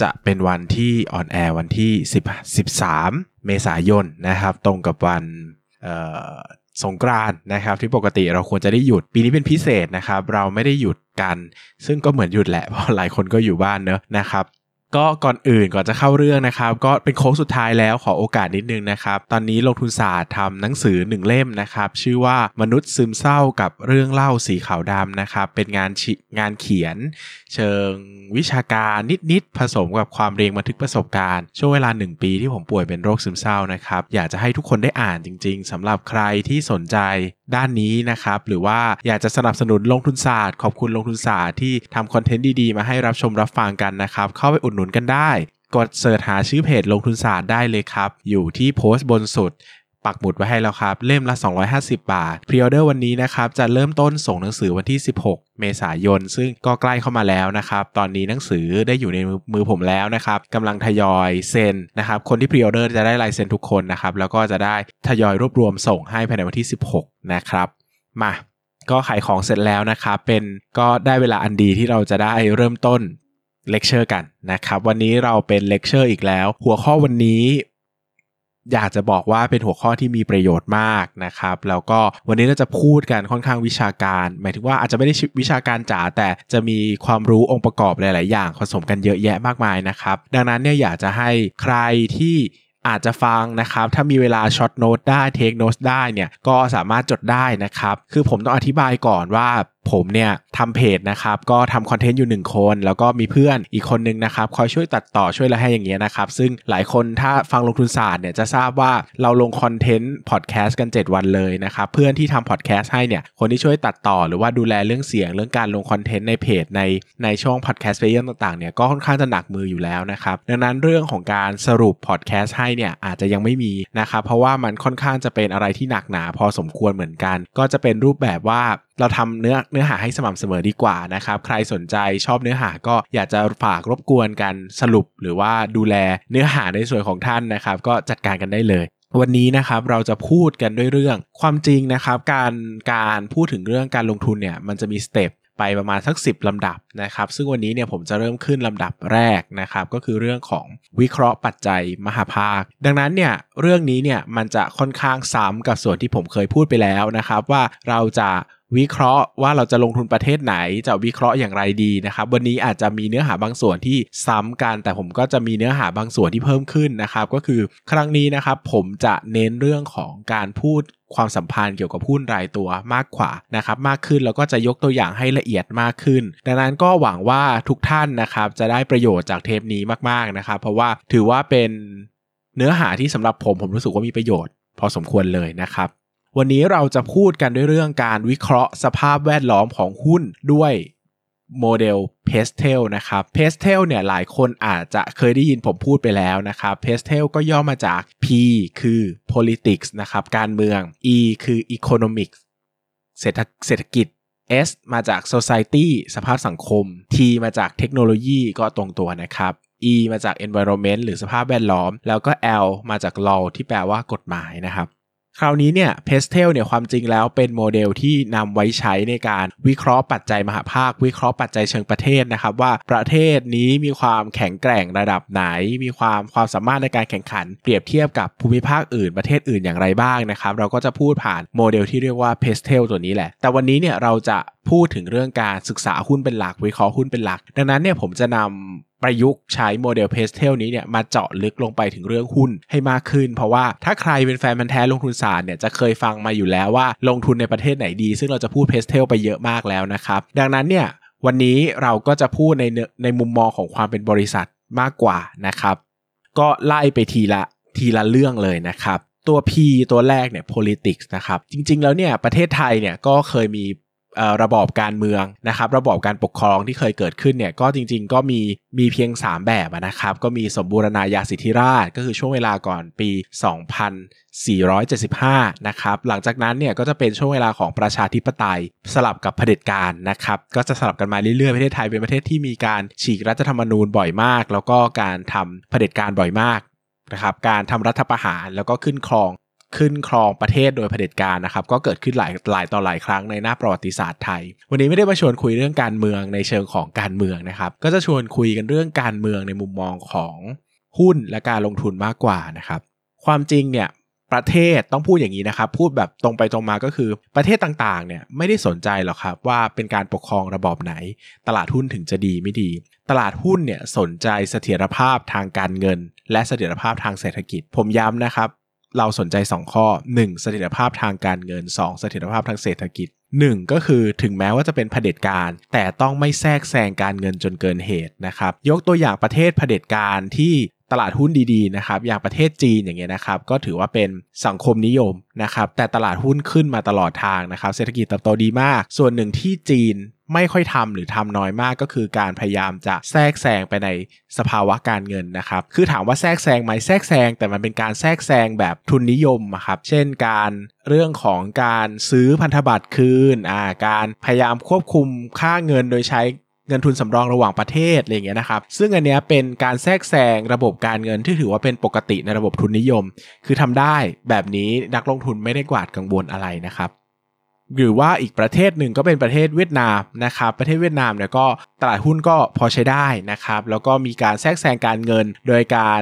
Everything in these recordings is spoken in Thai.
จะเป็นวันที่ออนแอร์วันที่10 13 เมษายนนะครับ ตรงกับวันสงกรานนะครับที่ปกติเราควรจะได้หยุดปีนี้เป็นพิเศษนะครับ เราไม่ได้หยุดกัน ซึ่งก็เหมือนหยุดแหละเพราะหลายคนก็อยู่บ้านเนอะนะครับ ก็ก่อนอื่นก่อนจะเข้าเรื่องนะครับ ก็เป็นโค้งสุดท้ายแล้วขอโอกาสนิดนึงนะครับ ตอนนี้ลงทุนศาสตร์ทำหนังสือหนึ่งเล่มนะครับ ชื่อว่ามนุษย์ซึมเศร้ากับเรื่องเล่าสีขาวดำนะครับ เป็นงานงานเขียน เชิงวิชาการนิดๆผสมกับความเรียงบันทึกประสบการณ์ ช่วงเวลา 1 ปีที่ผมป่วยเป็นโรคซึมเศร้านะครับ อยากจะให้ทุกคนได้อ่านจริง ๆสำหรับใครที่สนใจด้านนี้นะครับ หรือว่าอยากจะสนับสนุนลงทุนศาสตร์ ขอบคุณลงทุนศาสตร์ที่ทำคอนเทนต์ดีๆ มาให้รับชมรับฟังกันนะครับ เข้าไปอุดหนุนกันได้ กดเสิร์ชหาชื่อเพจลงทุนศาสตร์ได้เลยครับ อยู่ที่โพสต์บนสุด ปักหมุดไว้ให้แล้วครับ เล่มละ 250 บาท pre-order วันนี้นะครับ จะเริ่มต้นส่งหนังสือวันที่ 16 เมษายน ซึ่งก็ใกล้เข้ามาแล้วนะครับ ตอนนี้หนังสือได้อยู่ในมือผมแล้วนะครับกำลังทยอยเซ็นนะครับ คนที่ pre-order จะได้ลายเซ็นทุกคนนะครับ แล้วก็จะได้ทยอยรวบรวมส่งให้ภายในวันที่ 16 นะครับ มา ก็ขายของเสร็จแล้วนะครับ เป็นก็ได้เวลาอันดีที่เราจะได้เริ่มต้นเลคเชอร์กันนะครับ วันนี้เราเป็นเลคเชอร์อีกแล้ว หัวข้อวันนี้ อยากจะบอกว่าเป็นหัวข้อที่มีประโยชน์มากนะครับ แล้วก็วันนี้เราจะพูดกันค่อนข้างวิชาการ หมายถึงว่าอาจจะไม่ได้วิชาการจ๋าแต่จะมีความรู้องค์ประกอบหลาย ๆ อย่างผสมกันเยอะแยะมากมายนะครับ ดังนั้นเนี่ยอยากจะให้ใครที่ อาจจะฟังนะครับถ้ามีเวลาช็อตโน้ตได้เทคโน้ตได้เนี่ยก็สามารถจดได้นะครับคือผมต้องอธิบายก่อนว่าผมเนี่ยทำเพจนะครับก็ทำคอนเทนต์อยู่ 1 คน แล้วก็มีเพื่อนอีกคนนึงนะครับคอยช่วยตัดต่อช่วยอะไรให้อย่างเงี้ยนะครับซึ่งหลายคนถ้าฟังลงทุนศาสตร์เนี่ยจะทราบว่าเราลงคอนเทนต์พอดแคสต์กัน 7 วันเลยนะครับเพื่อนที่ทำพอดแคสต์ให้เนี่ยคนที่ช่วยตัดต่อหรือว่าดูแลเรื่องเสียงเรื่องการลงคอนเทนต์ในเพจในในช่อง podcast player ต่างๆเนี่ยก็ค่อนข้างจะหนักมืออยู่แล้วนะครับดังนั้นเรื่องของการสรุปพอดแคสต์ให้เนี่ยอาจจะยังไม่มีนะครับเพราะว่ามันค่อนข้างจะเป็นอะไรที่หนักหนาพอสมควรเหมือนกัน ก็จะเป็นรูปแบบว่าเราทำเนื้อเนื้อหาให้สม่ำเสมอดีกว่านะครับ ใครสนใจชอบเนื้อหาก็อยากจะฝากรบกวนกันสรุป หรือว่าดูแลเนื้อหาในส่วนของท่านนะครับ ก็จัดการกันได้เลยวันนี้นะครับเราจะพูดกันด้วยเรื่องความจริงนะครับ การการพูดถึงเรื่องการลงทุนเนี่ยมันจะมีสเต็ป ไปประมาณสัก 10 ลำดับนะครับ ซึ่งวันนี้เนี่ยผมจะเริ่มขึ้นลำดับแรกนะครับ ก็คือเรื่องของวิเคราะห์ปัจจัยมหาภาค ดังนั้นเนี่ยเรื่องนี้เนี่ยมันจะค่อนข้างซ้ำกับส่วนที่ผมเคยพูดไปแล้วนะครับ ว่าเราจะ วิเคราะห์ว่าเราจะลงทุนประเทศไหนจะวิเคราะห์อย่างไรดีนะครับวันนี้อาจจะมีเนื้อหาบางส่วนที่ซ้ำกัน แต่ผมก็จะมีเนื้อหาบางส่วนที่เพิ่มขึ้นนะครับก็คือครั้งนี้นะครับผมจะเน้นเรื่องของการพูดความสัมพันธ์เกี่ยวกับหุ้นรายตัวมากกว่านะครับมากขึ้นแล้วก็จะยกตัวอย่างให้ละเอียดมากขึ้น ดังนั้นก็หวังว่าทุกท่านนะครับจะได้ประโยชน์จากเทปนี้มากๆนะครับเพราะว่าถือว่าเป็นเนื้อหาที่สำหรับผมผมรู้สึกว่ามีประโยชน์ พอสมควรเลยนะครับ วันนี้เราจะพูดกันด้วยเรื่องการวิเคราะห์สภาพแวดล้อมของหุ้นด้วยโมเดล Pastel นะครับ Pastel เนี่ยหลายคนอาจจะเคยได้ยินผมพูดไปแล้วนะครับ Pastel ก็ย่อมาจาก P คือ politics นะครับการเมือง E คือ economics เศรษฐเศรษฐกิจ S มาจาก society สภาพสังคม T มาจากเทคโนโลยีก็ตรงตัวนะครับ E มาจาก environment หรือสภาพแวดล้อม แล้วก็ L มาจาก law ที่แปลว่ากฎหมายนะครับ คราวนี้เนี่ย PESTEL เนี่ยความจริงแล้วเป็นโมเดลที่นำไว้ใช้ในการวิเคราะห์ปัจจัยมหภาค วิเคราะห์ปัจจัยเชิงประเทศนะครับว่าประเทศนี้มีความแข็งแกร่งระดับไหน มีความความสามารถในการแข่งขัน เปรียบเทียบกับภูมิภาคอื่นประเทศอื่นอย่างไรบ้างนะครับ เราก็จะพูดผ่านโมเดลที่เรียกว่า PESTEL ตัวนี้แหละ แต่วันนี้เนี่ยเราจะพูดถึงเรื่องการศึกษาหุ้นเป็นหลักวิเคราะห์หุ้นเป็นหลัก ดังนั้นเนี่ยผมจะนำ ประยุกต์ใช้โมเดล PESTEL นี้เนี่ยมาเจาะลึกลงไปถึงเรื่องหุ้นให้มากขึ้น เพราะว่าถ้าใครเป็นแฟนพันธุ์แท้ลงทุนศาสตร์เนี่ยจะเคยฟังมาอยู่แล้วว่าลงทุนในประเทศไหนดี ซึ่งเราจะพูด PESTEL ไปเยอะมากแล้วนะครับ ดังนั้นเนี่ยวันนี้เราก็จะพูดในในมุมมองของความเป็นบริษัทมากกว่านะครับ ก็ไล่ไปทีละทีละเรื่องเลยนะครับตัว P ตัวแรกเนี่ย politics นะครับ จริง ๆ แล้วเนี่ย ประเทศไทยเนี่ยก็เคยมี ระบอบการเมืองนะครับ ระบอบการปกครองที่เคยเกิดขึ้นเนี่ยก็จริง ๆ ก็มีมีเพียง 3 แบบนะครับ ก็มีสมบูรณาญาสิทธิราชก็คือช่วงเวลาก่อนปี 2475 นะครับ หลังจากนั้นเนี่ยก็จะเป็นช่วงเวลาของประชาธิปไตยสลับกับเผด็จการนะครับ ก็จะสลับกันมาเรื่อยๆ ประเทศไทยเป็นประเทศที่มีการฉีกรัฐธรรมนูญบ่อยมาก แล้วก็การทำเผด็จการบ่อยมากนะครับการทำรัฐประหารแล้วก็ขึ้นครอง ขึ้นครองประเทศโดยเผด็จการนะครับก็เกิดขึ้นหลายหลายต่อหลายครั้งในหน้าประวัติศาสตร์ไทย วันนี้ไม่ได้มาชวนคุยเรื่องการเมืองในเชิงของการเมืองนะครับ ก็จะชวนคุยกันเรื่องการเมืองในมุมมองของหุ้นและการลงทุนมากกว่านะครับ ความจริงเนี่ยประเทศต้องพูดอย่างนี้นะครับ พูดแบบตรงไปตรงมาก็คือประเทศต่างๆเนี่ยไม่ได้สนใจหรอกครับว่าเป็นการปกครองระบอบไหน ตลาดหุ้นถึงจะดีไม่ดี ตลาดหุ้นเนี่ยสนใจเสถียรภาพทางการเงิน และเสถียรภาพทางเศรษฐกิจ ผมย้ำนะครับ เราสนใจ 2 ข้อ 1. เสถียรภาพทางการเงิน 2. เสถียรภาพทางเศรษฐกิจ 1. ก็คือถึงแม้ว่าจะเป็นเผด็จการ แต่ต้องไม่แทรกแซงการเงินจนเกินเหตุนะครับ ยกตัวอย่างประเทศเผด็จการที่ ลาดหุ้นดีๆนะครับอย่างประเทศจีนอย่างเงี้ยนะครับก็ถือว่าเป็นสังคมนิยมนะครับแต่ตลาดหุ้นขึ้นมาตลอดทางนะครับเศรษฐกิจเติบโตดีมาก ส่วนหนึ่งที่จีนไม่ค่อยทำหรือทำน้อยมากก็คือการพยายามจะแทรกแซงไปในสภาวะการเงินนะครับ คือถามว่าแทรกแซงไหมแทรกแซงแต่มันเป็นการแทรกแซงแบบทุนนิยมครับ เช่นการเรื่องของการซื้อพันธบัตรคืน อ่า การพยายามควบคุมค่าเงินโดยใช้ เงินทุนสำรองระหว่างประเทศอะไรอย่างเงี้ยนะครับ ซึ่งอันเนี้ยเป็นการแทรกแซงระบบการเงินที่ถือว่าเป็นปกติในระบบทุนนิยม คือทำได้แบบนี้นักลงทุนไม่ได้กวาดกังวลอะไรนะครับหรือว่าอีกประเทศหนึ่งก็เป็นประเทศเวียดนามนะครับ ประเทศเวียดนามเนี่ยก็ตลาดหุ้นก็พอใช้ได้นะครับ แล้วก็มีการแทรกแซงการเงิน โดยการ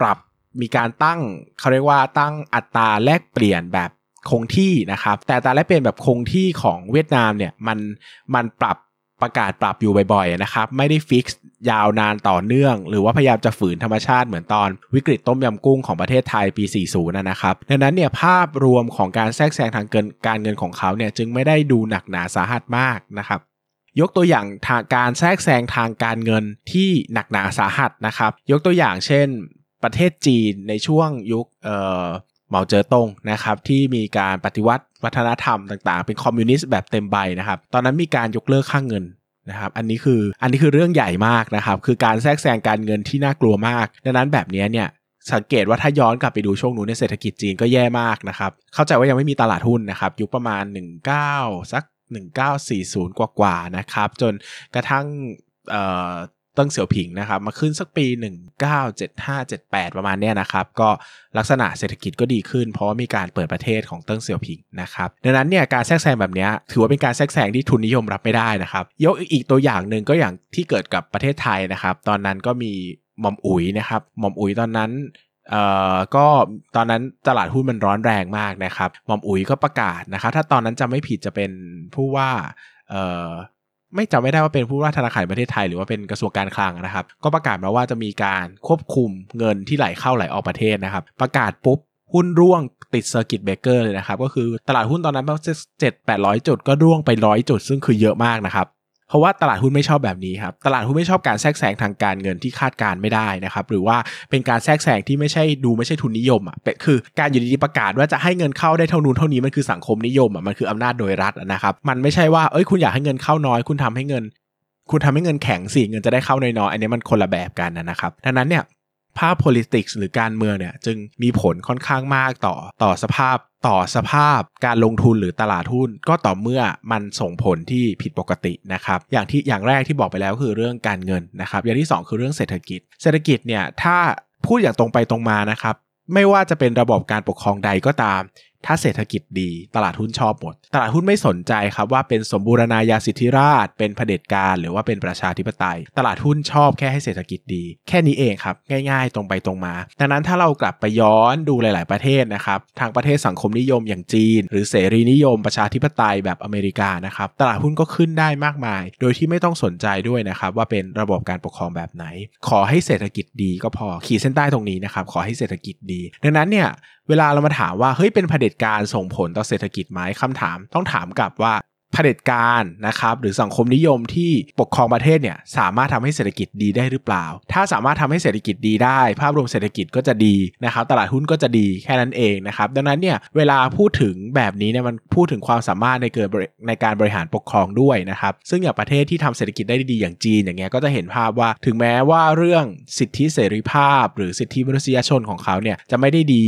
ปรับมีการตั้งเขาเรียกว่าตั้งอัตราแลกเปลี่ยนแบบคงที่นะครับ แต่อัตราแลกเปลี่ยนแบบคงที่ของเวียดนามเนี่ยมันมันปรับ ประกาศปรับอยู่บ่อยๆนะครับ ไม่ได้ฟิกซ์ยาวนานต่อเนื่อง หรือว่าพยายามจะฝืนธรรมชาติเหมือนตอนวิกฤตต้มยำกุ้งของประเทศไทยปี 40 นะครับ ดังนั้นเนี่ยภาพรวมของการแทรกแซงทางเกินการเงินของเขาเนี่ยจึงไม่ได้ดูหนักหนาสาหัสมากนะครับยกตัวอย่างทางการแทรกแซงทางการเงินที่หนักหนาสาหัสนะครับ ยกตัวอย่างเช่น ประเทศจีนในช่วงยุค เหมาเจ๋อตงนะครับที่มีการปฏิวัติวัฒนธรรมต่างๆ เป็นคอมมิวนิสต์แบบเต็มใบนะครับ ตอนนั้นมีการยกเลิกค่างเงินนะครับอันนี้คืออันนี้คือเรื่องใหญ่มากนะครับคือการแทรกแซงการเงินที่น่ากลัวมาก ดังนั้นแบบนี้เนี่ยสังเกตว่าถ้าย้อนกลับไปดูช่วงนู้นในเศรษฐกิจจีนก็แย่มากนะครับเข้าใจว่ายังไม่มีตลาดหุ้นนะครับยุคประมาณ 19สัก1940 กว่าๆนะครับจนกระทั่ง เติ้งเสี่ยวผิงนะครับมาขึ้นสักปี 1975-78 ประมาณนี้นะครับก็ลักษณะเศรษฐกิจก็ดีขึ้น เพราะามีการเปิดประเทศของเติ้งเสี่ยวผิงนะครับดังนั้นเนี่ยการแทรกแซงแบบนี้ถือว่าเป็นการแทรกแซงที่ทุนนิยมรับไม่ได้นะครับยกอีกตัวอย่างหนึ่งก็อย่างที่เกิดกับประเทศไทยนะครับตอนนั้นก็มีหม่อมอุ๋ยนะครับหม่อมอุ๋ยตอนนั้นเอ่อก็ตอนนั้นตลาดหุ้นมันร้อนแรงมากนะครับหม่อมอุ๋ยก็ประกาศนะครับถ้าตอนนั้นจำไม่ผิดจะเป็นผู้ว่าเอ่อ ไม่จำไม่ได้ว่าเป็นผู้ว่าธนาคารประเทศไทย หรือว่าเป็นกระทรวงการคลังนะครับ ก็ประกาศมาว่าจะมีการควบคุมเงินที่ไหลเข้าไหลออกประเทศนะครับ ประกาศปุ๊บหุ้นร่วงติด circuit breaker เลยนะครับ ก็คือตลาดหุ้นตอนนั้นประมาณเจ็ดแปดร้อยจุดก็ร่วงไปร้อยจุด ซึ่งคือเยอะมากนะครับ เพราะว่าตลาดหุ้นไม่ชอบแบบนี้ครับ ตลาดหุ้นไม่ชอบการแทรกแซงทางการเงินที่คาดการณ์ไม่ได้นะครับ หรือว่าเป็นการแทรกแซงที่ไม่ใช่ดูไม่ใช่ทุนนิยมอะคือการอยู่ดีๆประกาศว่าจะให้เงินเข้าได้เท่านู้นเท่านี้มันคือสังคมนิยมอะมันคืออำนาจโดยรัฐนะครับ มันไม่ใช่ว่าเอ้ยคุณอยากให้เงินเข้าน้อย คุณทำให้เงิน คุณทำให้เงินแข็งสิเงินจะได้เข้าน้อยๆอันนี้มันคนละแบบกันนะครับ ดังนั้นเนี่ย ภาพ politics หรือการเมืองเนี่ยจึงมีผลค่อนข้างมากต่อต่อสภาพต่อสภาพการลงทุนหรือตลาดหุ้นก็ต่อเมื่อมันส่งผลที่ผิดปกตินะครับ อย่างที่อย่างแรกที่บอกไปแล้วคือเรื่องการเงินนะครับ อย่างที่ 2 คือเรื่องเศรษฐกิจ เศรษฐกิจเนี่ยถ้าพูดอย่างตรงไปตรงมานะครับ ไม่ว่าจะเป็นระบบการปกครองใดก็ตาม ถ้าเศรษฐกิจดีตลาดหุ้นชอบหมด ตลาดหุ้นไม่สนใจครับว่าเป็นสมบูรณาญาสิทธิราช เป็นเผด็จการ หรือว่าเป็นประชาธิปไตย ตลาดหุ้นชอบแค่ให้เศรษฐกิจดี แค่นี้เองครับง่าย ๆ ตรงไปตรงมา ดังนั้นถ้าเรากลับไปย้อนดูหลาย ๆประเทศนะครับทางประเทศสังคมนิยมอย่างจีน หรือเสรีนิยมประชาธิปไตยแบบอเมริกานะครับตลาดหุ้นก็ขึ้นได้มากมาย โดยที่ไม่ต้องสนใจด้วยนะครับว่าเป็นระบบการปกครองแบบไหน ขอให้เศรษฐกิจดีก็พอขีดเส้นใต้ตรงนี้นะครับขอให้เศรษฐกิจดี ดังนั้นเนี่ย เวลาเรามาถามว่าเฮ้ยเป็นเผด็จการส่งผลต่อเศรษฐกิจไหมคำถามต้องถามกลับว่า เผเด็จการนะครับหรือสังคมนิยมที่ปกครองประเทศเนี่ยสามารถทำให้เศรษฐกิจดีได้หรือเปล่า ถ้าสามารถทำให้เศรษฐกิจดีได้ ภาพรวมเศรษฐกิจก็จะดีนะครับตลาดหุ้นก็จะดีแค่นั้นเองนะครับดังนั้นเนี่ยเวลาพูดถึงแบบนี้เนี่ยมันพูดถึงความสามารถในเกิดในการบริหารปกครองด้วยนะครับซึ่งอย่างประเทศที่ทำเศรษฐกิจได้ดีอย่างจีนอย่างเงี้ยก็จะเห็นภาพว่าถึงแม้ว่าเรื่องสิทธิเสรีภาพ หรือสิทธิมนุษยชนของเขาเนี่ยจะไม่ได้ดี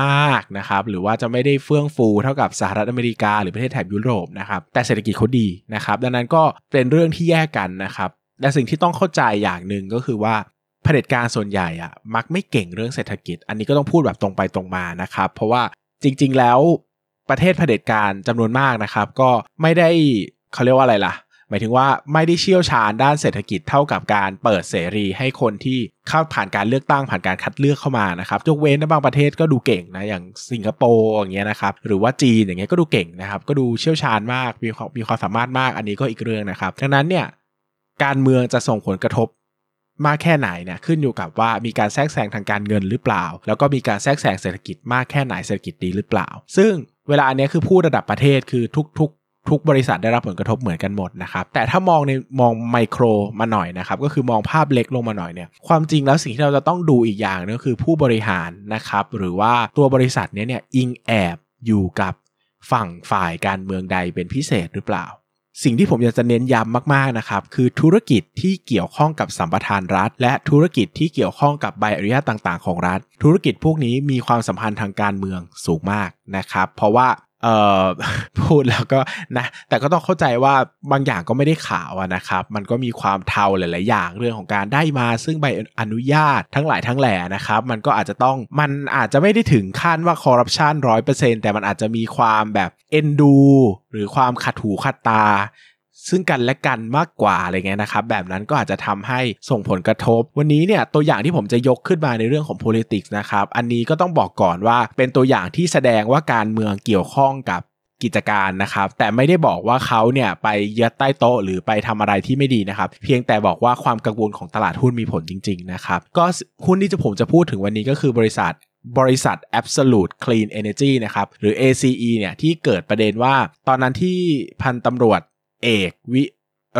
มากนะครับหรือว่าจะไม่ได้เฟื่องฟูเท่ากับสหรัฐอเมริกา หรือประเทศแถบยุโรปนะครับแต่เศรษฐกิจเขาดีนะครับ ดังนั้นก็เป็นเรื่องที่แยกกันนะครับและสิ่งที่ต้องเข้าใจอย่างหนึ่งก็คือว่าเผด็จการส่วนใหญ่อะมักไม่เก่งเรื่องเศรษฐกิจ อันนี้ก็ต้องพูดแบบตรงไปตรงมานะครับ เพราะว่าจริง ๆ แล้วประเทศเผด็จการจำนวนมากนะครับ ก็ไม่ได้เขาเรียกว่าอะไรล่ะ หมายถึงว่าไม่ได้เชี่ยวชาญด้านเศรษฐกิจเท่ากับการเปิดเสรีให้คนที่เข้าผ่านการเลือกตั้งผ่านการคัดเลือกเข้ามานะครับยกเว้นในบางประเทศก็ดูเก่งนะอย่างสิงคโปร์อย่างเงี้ยนะครับหรือว่าจีนอย่างเงี้ยก็ดูเก่งนะครับก็ดูเชี่ยวชาญมากมีความมีความสามารถมากอันนี้ก็อีกเรื่องนะครับดังนั้นเนี่ยการเมืองจะส่งผลกระทบมากแค่ไหนเนี่ยขึ้นอยู่กับว่ามีการแทรกแซงทางการเงินหรือเปล่า แล้วก็มีการแทรกแซงเศรษฐกิจมากแค่ไหนเศรษฐกิจดีหรือเปล่า ซึ่งเวลาอันนี้คือพูดระดับประเทศคือทุก ทุกบริษัทได้รับผลกระทบเหมือนกันหมดนะครับ แต่ถ้ามองในมองไมโครมาหน่อยนะครับ ก็คือมองภาพเล็กลงมาหน่อยเนี่ย ความจริงแล้วสิ่งที่เราจะต้องดูอีกอย่างนึงคือผู้บริหารนะครับ หรือว่าตัวบริษัทเนี้เนี่ยอิงแอบอยู่กับฝั่งฝ่ายการเมืองใดเป็นพิเศษหรือเปล่า สิ่งที่ผมอยากจะเน้นย้ำมากๆนะครับคือธุรกิจที่เกี่ยวข้องกับสัมปทานรัฐ และธุรกิจที่เกี่ยวข้องกับใบอนุญาตต่าง ๆ ของรัฐ ธุรกิจพวกนี้มีความสัมพันธ์ทางการเมืองสูงมากนะครับ เพราะว่า เอ่อพูดแล้วก็นะแต่ก็ต้องเข้าใจว่าบางอย่างก็ไม่ได้ข่าวนะครับ มันก็มีความเทาหลาย ๆ อย่างเรื่องของการได้มา ซึ่งใบอนุญาตทั้งหลายทั้งแหล่นะครับ มันก็อาจจะต้องมันอาจจะไม่ได้ถึงขั้นว่าคอร์รัปชันร้อยเปอร์เซ็นแต่มันอาจจะมีความแบบเอ็นดู หรือความขัดหูขัดตา ซึ่งกันและกันมากกว่าอะไรเงี้ยนะครับ แบบนั้นก็อาจจะทำให้ส่งผลกระทบ วันนี้เนี่ยตัวอย่างที่ผมจะยกขึ้นมาในเรื่องของ politics นะครับ อันนี้ก็ต้องบอกก่อนว่าเป็นตัวอย่างที่แสดงว่าการเมืองเกี่ยวข้องกับกิจการนะครับ แต่ไม่ได้บอกว่าเขาเนี่ยไปยัดใต้โต๊ะหรือไปทำอะไรที่ไม่ดีนะครับ เพียงแต่บอกว่าความกังวลของตลาดหุ้นมีผลจริง ๆ นะครับ ก็หุ้นที่จะผมจะพูดถึงวันนี้ก็คือบริษัทบริษัท Absolute Clean Energy นะครับ หรือ ACE เนี่ยที่เกิดประเด็นว่า ตอนนั้นที่พันตำรวจ เอกวิ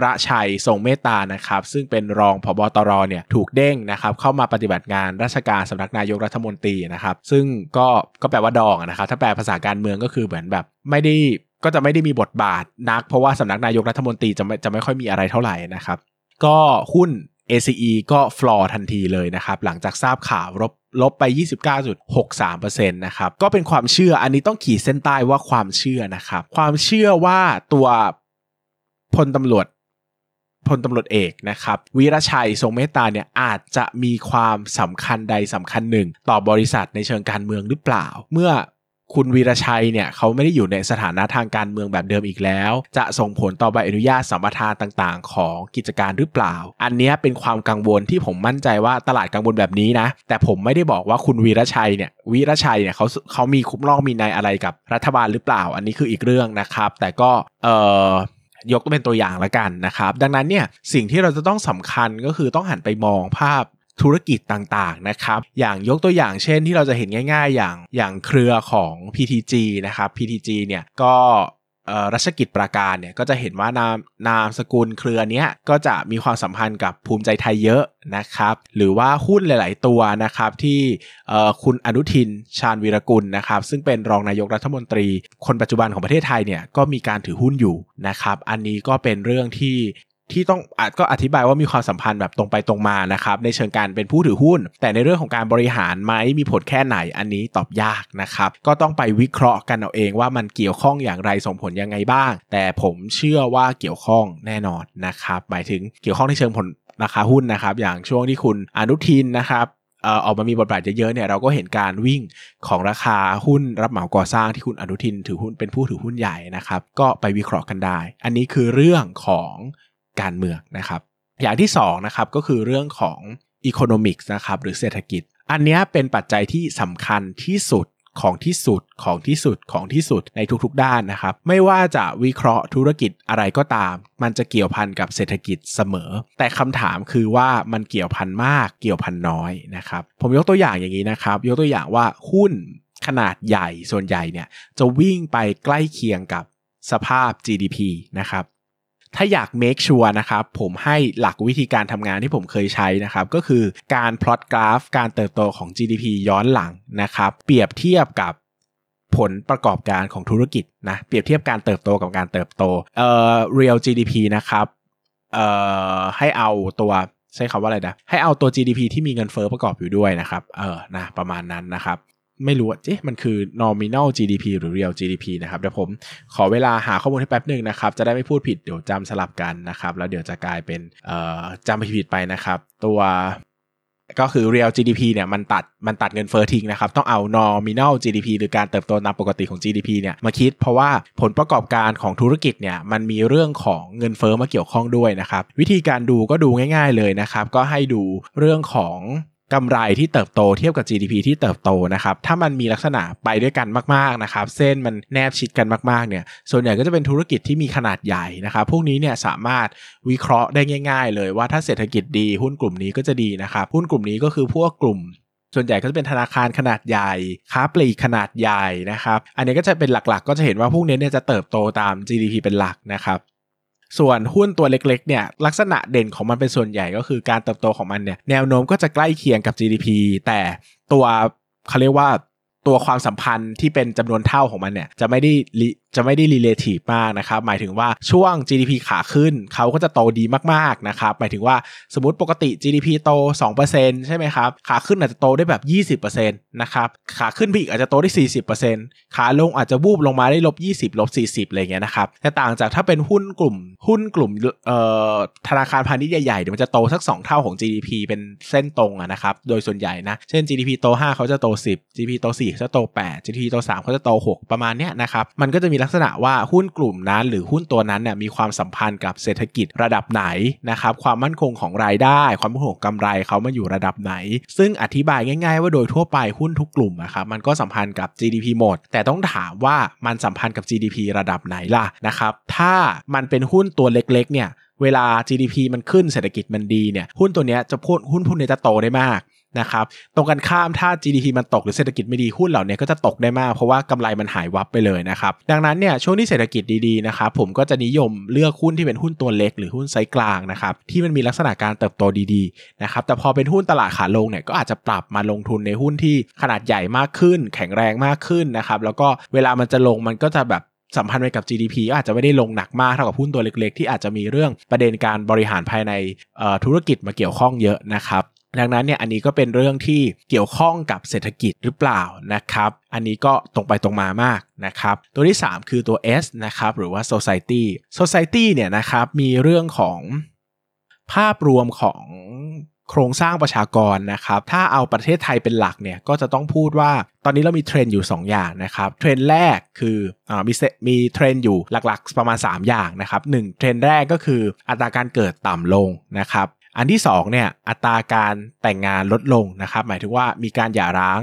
ระชัยทรงเมตตานะครับ ซึ่งเป็นรองผบตรเนี่ยถูกเด้งนะครับ เข้ามาปฏิบัติงานราชการสำนักนายกรัฐมนตรีนะครับ ซึ่งก็ก็แปลว่าดองนะครับ ถ้าแปลภาษาการเมืองก็คือเหมือนแบบ ไม่ได้ก็จะไม่ได้มีบทบาทนัก เพราะว่าสำนักนายกรัฐมนตรีจะไม่จะไม่ค่อยมีอะไรเท่าไหร่นะครับ ก็หุ้น ACE ก็ฟลอร์ทันทีเลยนะครับ หลังจากทราบข่าวลบลบไป 29.63%นะครับ ก็เป็นความเชื่อ อันนี้ต้องขีดเส้นใต้ว่าความเชื่อนะครับ ความเชื่อว่าตัว พลตำรวจพลตำรวจเอกนะครับวีรชัยทรงเมตตาเนี่ยอาจจะมีความสำคัญใดสำคัญหนึ่ง ต่อบริษัทในเชิงการเมืองหรือเปล่า เมื่อคุณวีรชัยเนี่ยเขาไม่ได้อยู่ในสถานะทางการเมืองแบบเดิมอีกแล้ว จะส่งผลต่อใบอนุญาตสัมปทานต่างๆ ของกิจการหรือเปล่า อันนี้เป็นความกังวลที่ผมมั่นใจว่าตลาดกังวลแบบนี้นะ แต่ผมไม่ได้บอกว่าคุณวีรชัยเนี่ยวีรชัยเนี่ยเขาเขามีคุ้มรองมีในอะไรกับรัฐบาลหรือเปล่า อันนี้คืออีกเรื่องนะครับ แต่ก็เออ ยกเป็นตัวอย่างละกันนะครับ ดังนั้นเนี่ยสิ่งที่เราจะต้องสำคัญก็คือต้องหันไปมองภาพธุรกิจต่างๆนะครับอย่างยกตัวอย่างเช่นที่เราจะเห็นง่าย ๆ อย่างอย่างเครือของ PTG นะครับ PTG เนี่ยก็ รัชกิจประการเนี่ยก็จะเห็นว่านามนามสกุลเครือนี้ก็จะมีความสัมพันธ์กับภูมิใจไทยเยอะนะครับ หรือว่าหุ้นหลาย ๆ ตัวนะครับที่คุณอนุทินชาญวีรกุลนะครับ ซึ่งเป็นรองนายกรัฐมนตรี คนปัจจุบันของประเทศไทยเนี่ยก็มีการถือหุ้นอยู่นะครับ อันนี้ก็เป็นเรื่องที่ ที่ต้องอาจก็อธิบายว่ามีความสัมพันธ์แบบตรงไปตรงมานะครับในเชิงการเป็นผู้ถือหุ้น แต่ในเรื่องของการบริหารไหมมีผลแค่ไหนอันนี้ตอบยากนะครับก็ต้องไปวิเคราะห์กันเอาเองว่ามันเกี่ยวข้องอย่างไรส่งผลยังไงบ้าง แต่ผมเชื่อว่าเกี่ยวข้องแน่นอนนะครับหมายถึงเกี่ยวข้องในเชิงผลราคาหุ้นนะครับอย่างช่วงที่คุณอนุทินนะครับออกมามีบทบาทเยอะๆเนี่ยเราก็เห็นการวิ่งของราคาหุ้นรับเหมาก่อสร้างที่คุณอนุทินถือหุ้นเป็นผู้ถือหุ้นใหญ่นะครับ ก็ไปวิเคราะห์กันได้ อันนี้คือเรื่องของ การเมืองนะครับ อย่างที่2นะครับก็คือเรื่องของอีโคโนมิกส์นะครับหรือเศรษฐกิจ อันนี้เป็นปัจจัยที่สำคัญที่สุดของที่สุดของที่สุดของที่สุดในทุกๆ ด้านนะครับ ไม่ว่าจะวิเคราะห์ธุรกิจอะไรก็ตาม มันจะเกี่ยวพันกับเศรษฐกิจเสมอ แต่คำถามคือว่ามันเกี่ยวพันมากเกี่ยวพันน้อยนะครับ ผมยกตัวอย่างอย่างนี้นะครับ ยกตัวอย่างว่าหุ้นขนาดใหญ่ส่วนใหญ่เนี่ยจะวิ่งไปใกล้เคียงกับสภาพ GDP นะครับ ถ้าอยาก make sure นะครับ ผมให้หลักวิธีการทำงานที่ผมเคยใช้นะครับ ก็คือการพลอตกราฟการเติบโตของ GDP ย้อนหลังนะครับ เปรียบเทียบกับผลประกอบการของธุรกิจนะ เปรียบเทียบการเติบโตกับการเติบโต เอ่อ real GDP นะครับ เอ่อ ให้เอาตัวใช้คำว่าอะไรนะ ให้เอาตัว GDP ที่มีเงินเฟอ้อประกอบอยู่ด้วยนะครับ เออ นะ ประมาณนั้นนะครับ ไม่รู้ว่าเจ๊มันคือ nominal GDP หรือ real GDP นะครับเดี๋ยวผมขอเวลาหาข้อมูลให้แป๊บหนึ่งนะครับ จะได้ไม่พูดผิดเดี๋ยวจำสลับกันนะครับ แล้วเดี๋ยวจะกลายเป็นจำผิดไปนะครับ ตัวก็คือ real GDP เนี่ยมันตัดมันตัดเงินเฟอ้อทิ้งนะครับ ต้องเอา nominal GDP หรือการเติบโตตามปกติของ GDP เนี่ยมาคิด เพราะว่าผลประกอบการของธุรกิจเนี่ยมันมีเรื่องของเงินเฟอ้อมาเกี่ยวข้องด้วยนะครับ วิธีการดูก็ดูง่าย ๆเลยนะครับ ก็ให้ดูเรื่องของ กำไรที่เติบโตเทียบกับ GDP ที่เติบโตนะครับ ถ้ามันมีลักษณะไปด้วยกันมากๆนะครับ เส้นมันแนบชิดกันมากๆเนี่ย ส่วนใหญ่ก็จะเป็นธุรกิจที่มีขนาดใหญ่นะครับ พวกนี้เนี่ยสามารถวิเคราะห์ได้ง่าย ๆ เลยว่าถ้าเศรษฐกิจดีหุ้นกลุ่มนี้ก็จะดีนะครับ หุ้นกลุ่มนี้ก็คือพวกกลุ่มส่วนใหญ่ก็จะเป็นธนาคารขนาดใหญ่ ค้าปลีกขนาดใหญ่นะครับ อันนี้ก็จะเป็นหลักๆ ก็จะเห็นว่าพวกนี้เนี่ยจะเติบโตตาม GDP เป็นหลักนะครับ ส่วนหุ้นตัวเล็กๆเนี่ยลักษณะเด่นของมันเป็นส่วนใหญ่ก็คือการเติบโตของมันเนี่ยแนวโน้มก็จะใกล้เคียงกับ GDP แต่ตัวเขาเรียกว่าตัวความสัมพันธ์ที่เป็นจำนวนเท่าของมันเนี่ยจะไม่ได้จะไม่ได้ relative มากนะครับ หมายถึงว่าช่วง GDP ขาขึ้น เขาก็จะโตดีมากๆนะครับ หมายถึงว่าสมมติปกติ GDP โต 2%ใช่ไหมครับ ขาขึ้นอาจจะโตได้แบบ 20%นะครับ ขาขึ้นไปอีกอาจจะโตได้ 40%ขาลงอาจจะวูบลงมาได้ลบ 20ลบ 40อะไรเงี้ยนะครับ แต่ต่างจากถ้าเป็นหุ้นกลุ่ม หุ้นกลุ่มเอ่อธนาคารพาณิชย์ใหญ่ๆเดี๋ยวมันจะโตสัก 2 เท่าของ GDP เป็นเส้นตรงอะนะครับ โดยส่วนใหญ่นะ เช่น GDP โต 5 เขาจะโต 10 GDP โต 4 เขาจะโต 8 GDP โต 3 เขาจะโต 6 ประมาณเนี้ยนะครับ มันก็จะมีลักษณะว่าหุ้นกลุ่มนั้น หรือหุ้นตัวนั้นเนี่ยมีความสัมพันธ์กับเศรษฐกิจระดับไหนนะครับความมั่นคงของรายได้ ความมั่นคงกำไรเขามาอยู่ระดับไหน ซึ่งอธิบายง่าย ๆ ว่าโดยทั่วไปหุ้นทุกกลุ่มนะครับมันก็สัมพันธ์กับ GDP หมด แต่ต้องถามว่ามันสัมพันธ์กับ GDP ระดับไหนล่ะนะครับถ้ามันเป็นหุ้นตัวเล็กๆเนี่ยเวลา GDP มันขึ้นเศรษฐกิจมันดีเนี่ยหุ้นตัวนี้จะพูดหุ้นพวกนี้จะโตได้มาก นะครับ ตรงกันข้ามถ้า GDP มันตกหรือเศรษฐกิจไม่ดีหุ้นเหล่านี้ก็จะตกได้มากเพราะว่ากำไรมันหายวับไปเลยนะครับ ดังนั้นเนี่ยช่วงที่เศรษฐกิจดีๆนะครับผมก็จะนิยมเลือกหุ้นที่เป็นหุ้นตัวเล็กหรือหุ้นไซส์กลางนะครับที่มันมีลักษณะการเติบโตดีๆนะครับแต่พอเป็นหุ้นตลาดขาลงเนี่ยก็อาจจะปรับมาลงทุนในหุ้นที่ขนาดใหญ่มากขึ้น แข็งแรงมากขึ้นนะครับแล้วก็เวลามันจะลงมันก็จะแบบสัมพันธ์ไปกับ GDP ก็อาจจะไม่ได้ลงหนักมากเท่ากับหุ้นตัวเล็กๆ ที่อาจจะมีเรื่องประเด็นการบริหารภายในธุรกิจมาเกี่ยวข้องเยอะนะครับ ดังนั้นเนี่ยอันนี้ก็เป็นเรื่องที่เกี่ยวข้องกับเศรษฐกิจหรือเปล่านะครับอันนี้ก็ตรงไปตรงมามากนะครับตัวที่ 3 คือตัว S นะครับหรือว่า society society เนี่ยนะครับมีเรื่องของภาพรวมของโครงสร้างประชากรนะครับถ้าเอาประเทศไทยเป็นหลักเนี่ยก็จะต้องพูดว่าตอนนี้เรามีเทรนด์อยู่ 2 อย่างนะครับเทรนด์แรกคืออมีมีเทรนด์อยู่หลักๆ ประมาณ 3 อย่างนะครับ1เทรนด์แรกก็คืออัตราการเกิดต่ำลงนะครับ อันที่2เนี่ยอัตราการแต่งงานลดลงนะครับ หมายถึงว่ามีการหย่าร้าง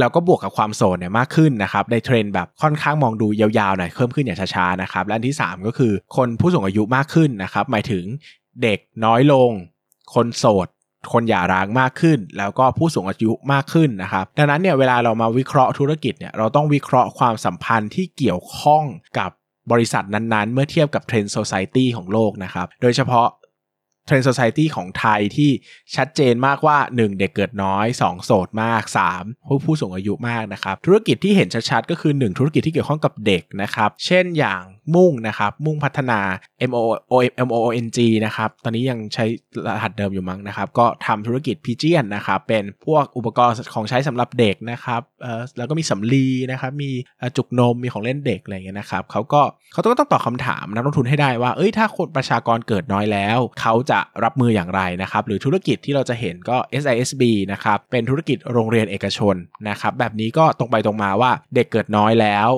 แล้วก็บวกกับความโสดเนี่ยมากขึ้นนะครับในเทรนด์แบบค่อนข้างมองดูยาวๆหน่อยเพิ่มขึ้นอย่างช้าๆนะครับและอันที่ 3 ก็คือคนผู้สูงอายุมากขึ้นนะครับหมายถึงเด็กน้อยลง คนโสด คนหย่าร้างมากขึ้น แล้วก็ผู้สูงอายุมากขึ้นนะครับดังนั้นเนี่ยเวลาเรามาวิเคราะห์ธุรกิจเนี่ยเราต้องวิเคราะห์ความสัมพันธ์ที่เกี่ยวข้องกับบริษัทนั้นๆ เมื่อเทียบกับเทรนด์ society ของโลกนะครับโดยเฉพาะ เทรนด์ society ของไทยที่ชัดเจนมากว่า 1 เด็กเกิดน้อย 2 โสดมาก 3 ผู้ผู้สูงอายุมากนะครับ ธุรกิจที่เห็นชัดๆ ก็คือ 1 ธุรกิจที่เกี่ยวข้องกับเด็กนะครับ เช่นอย่าง มุ่งนะครับ มุ่งพัฒนา M O O M O N G นะครับ ตอนนี้ยังใช้รหัสเดิมอยู่มั้งนะครับ ก็ทำธุรกิจพีเจียนนะครับ เป็นพวกอุปกรณ์ของใช้สำหรับเด็กนะครับเออแล้วก็มีสำลีนะครับ มีจุกนม มีของเล่นเด็กอะไรเงี้ยนะครับเขาก็เขาต้องต้องตอบคำถามนักลงทุนให้ได้ว่า เอ้ย ถ้าคนประชากรเกิดน้อยแล้ว เขาจะรับมืออย่างไรนะครับ หรือธุรกิจที่เราจะเห็นก็ SISB นะครับ เป็นธุรกิจโรงเรียนเอกชนนะครับ แบบนี้ก็ตรงไปตรงมาว่าเด็กเกิดน้อยแล้ว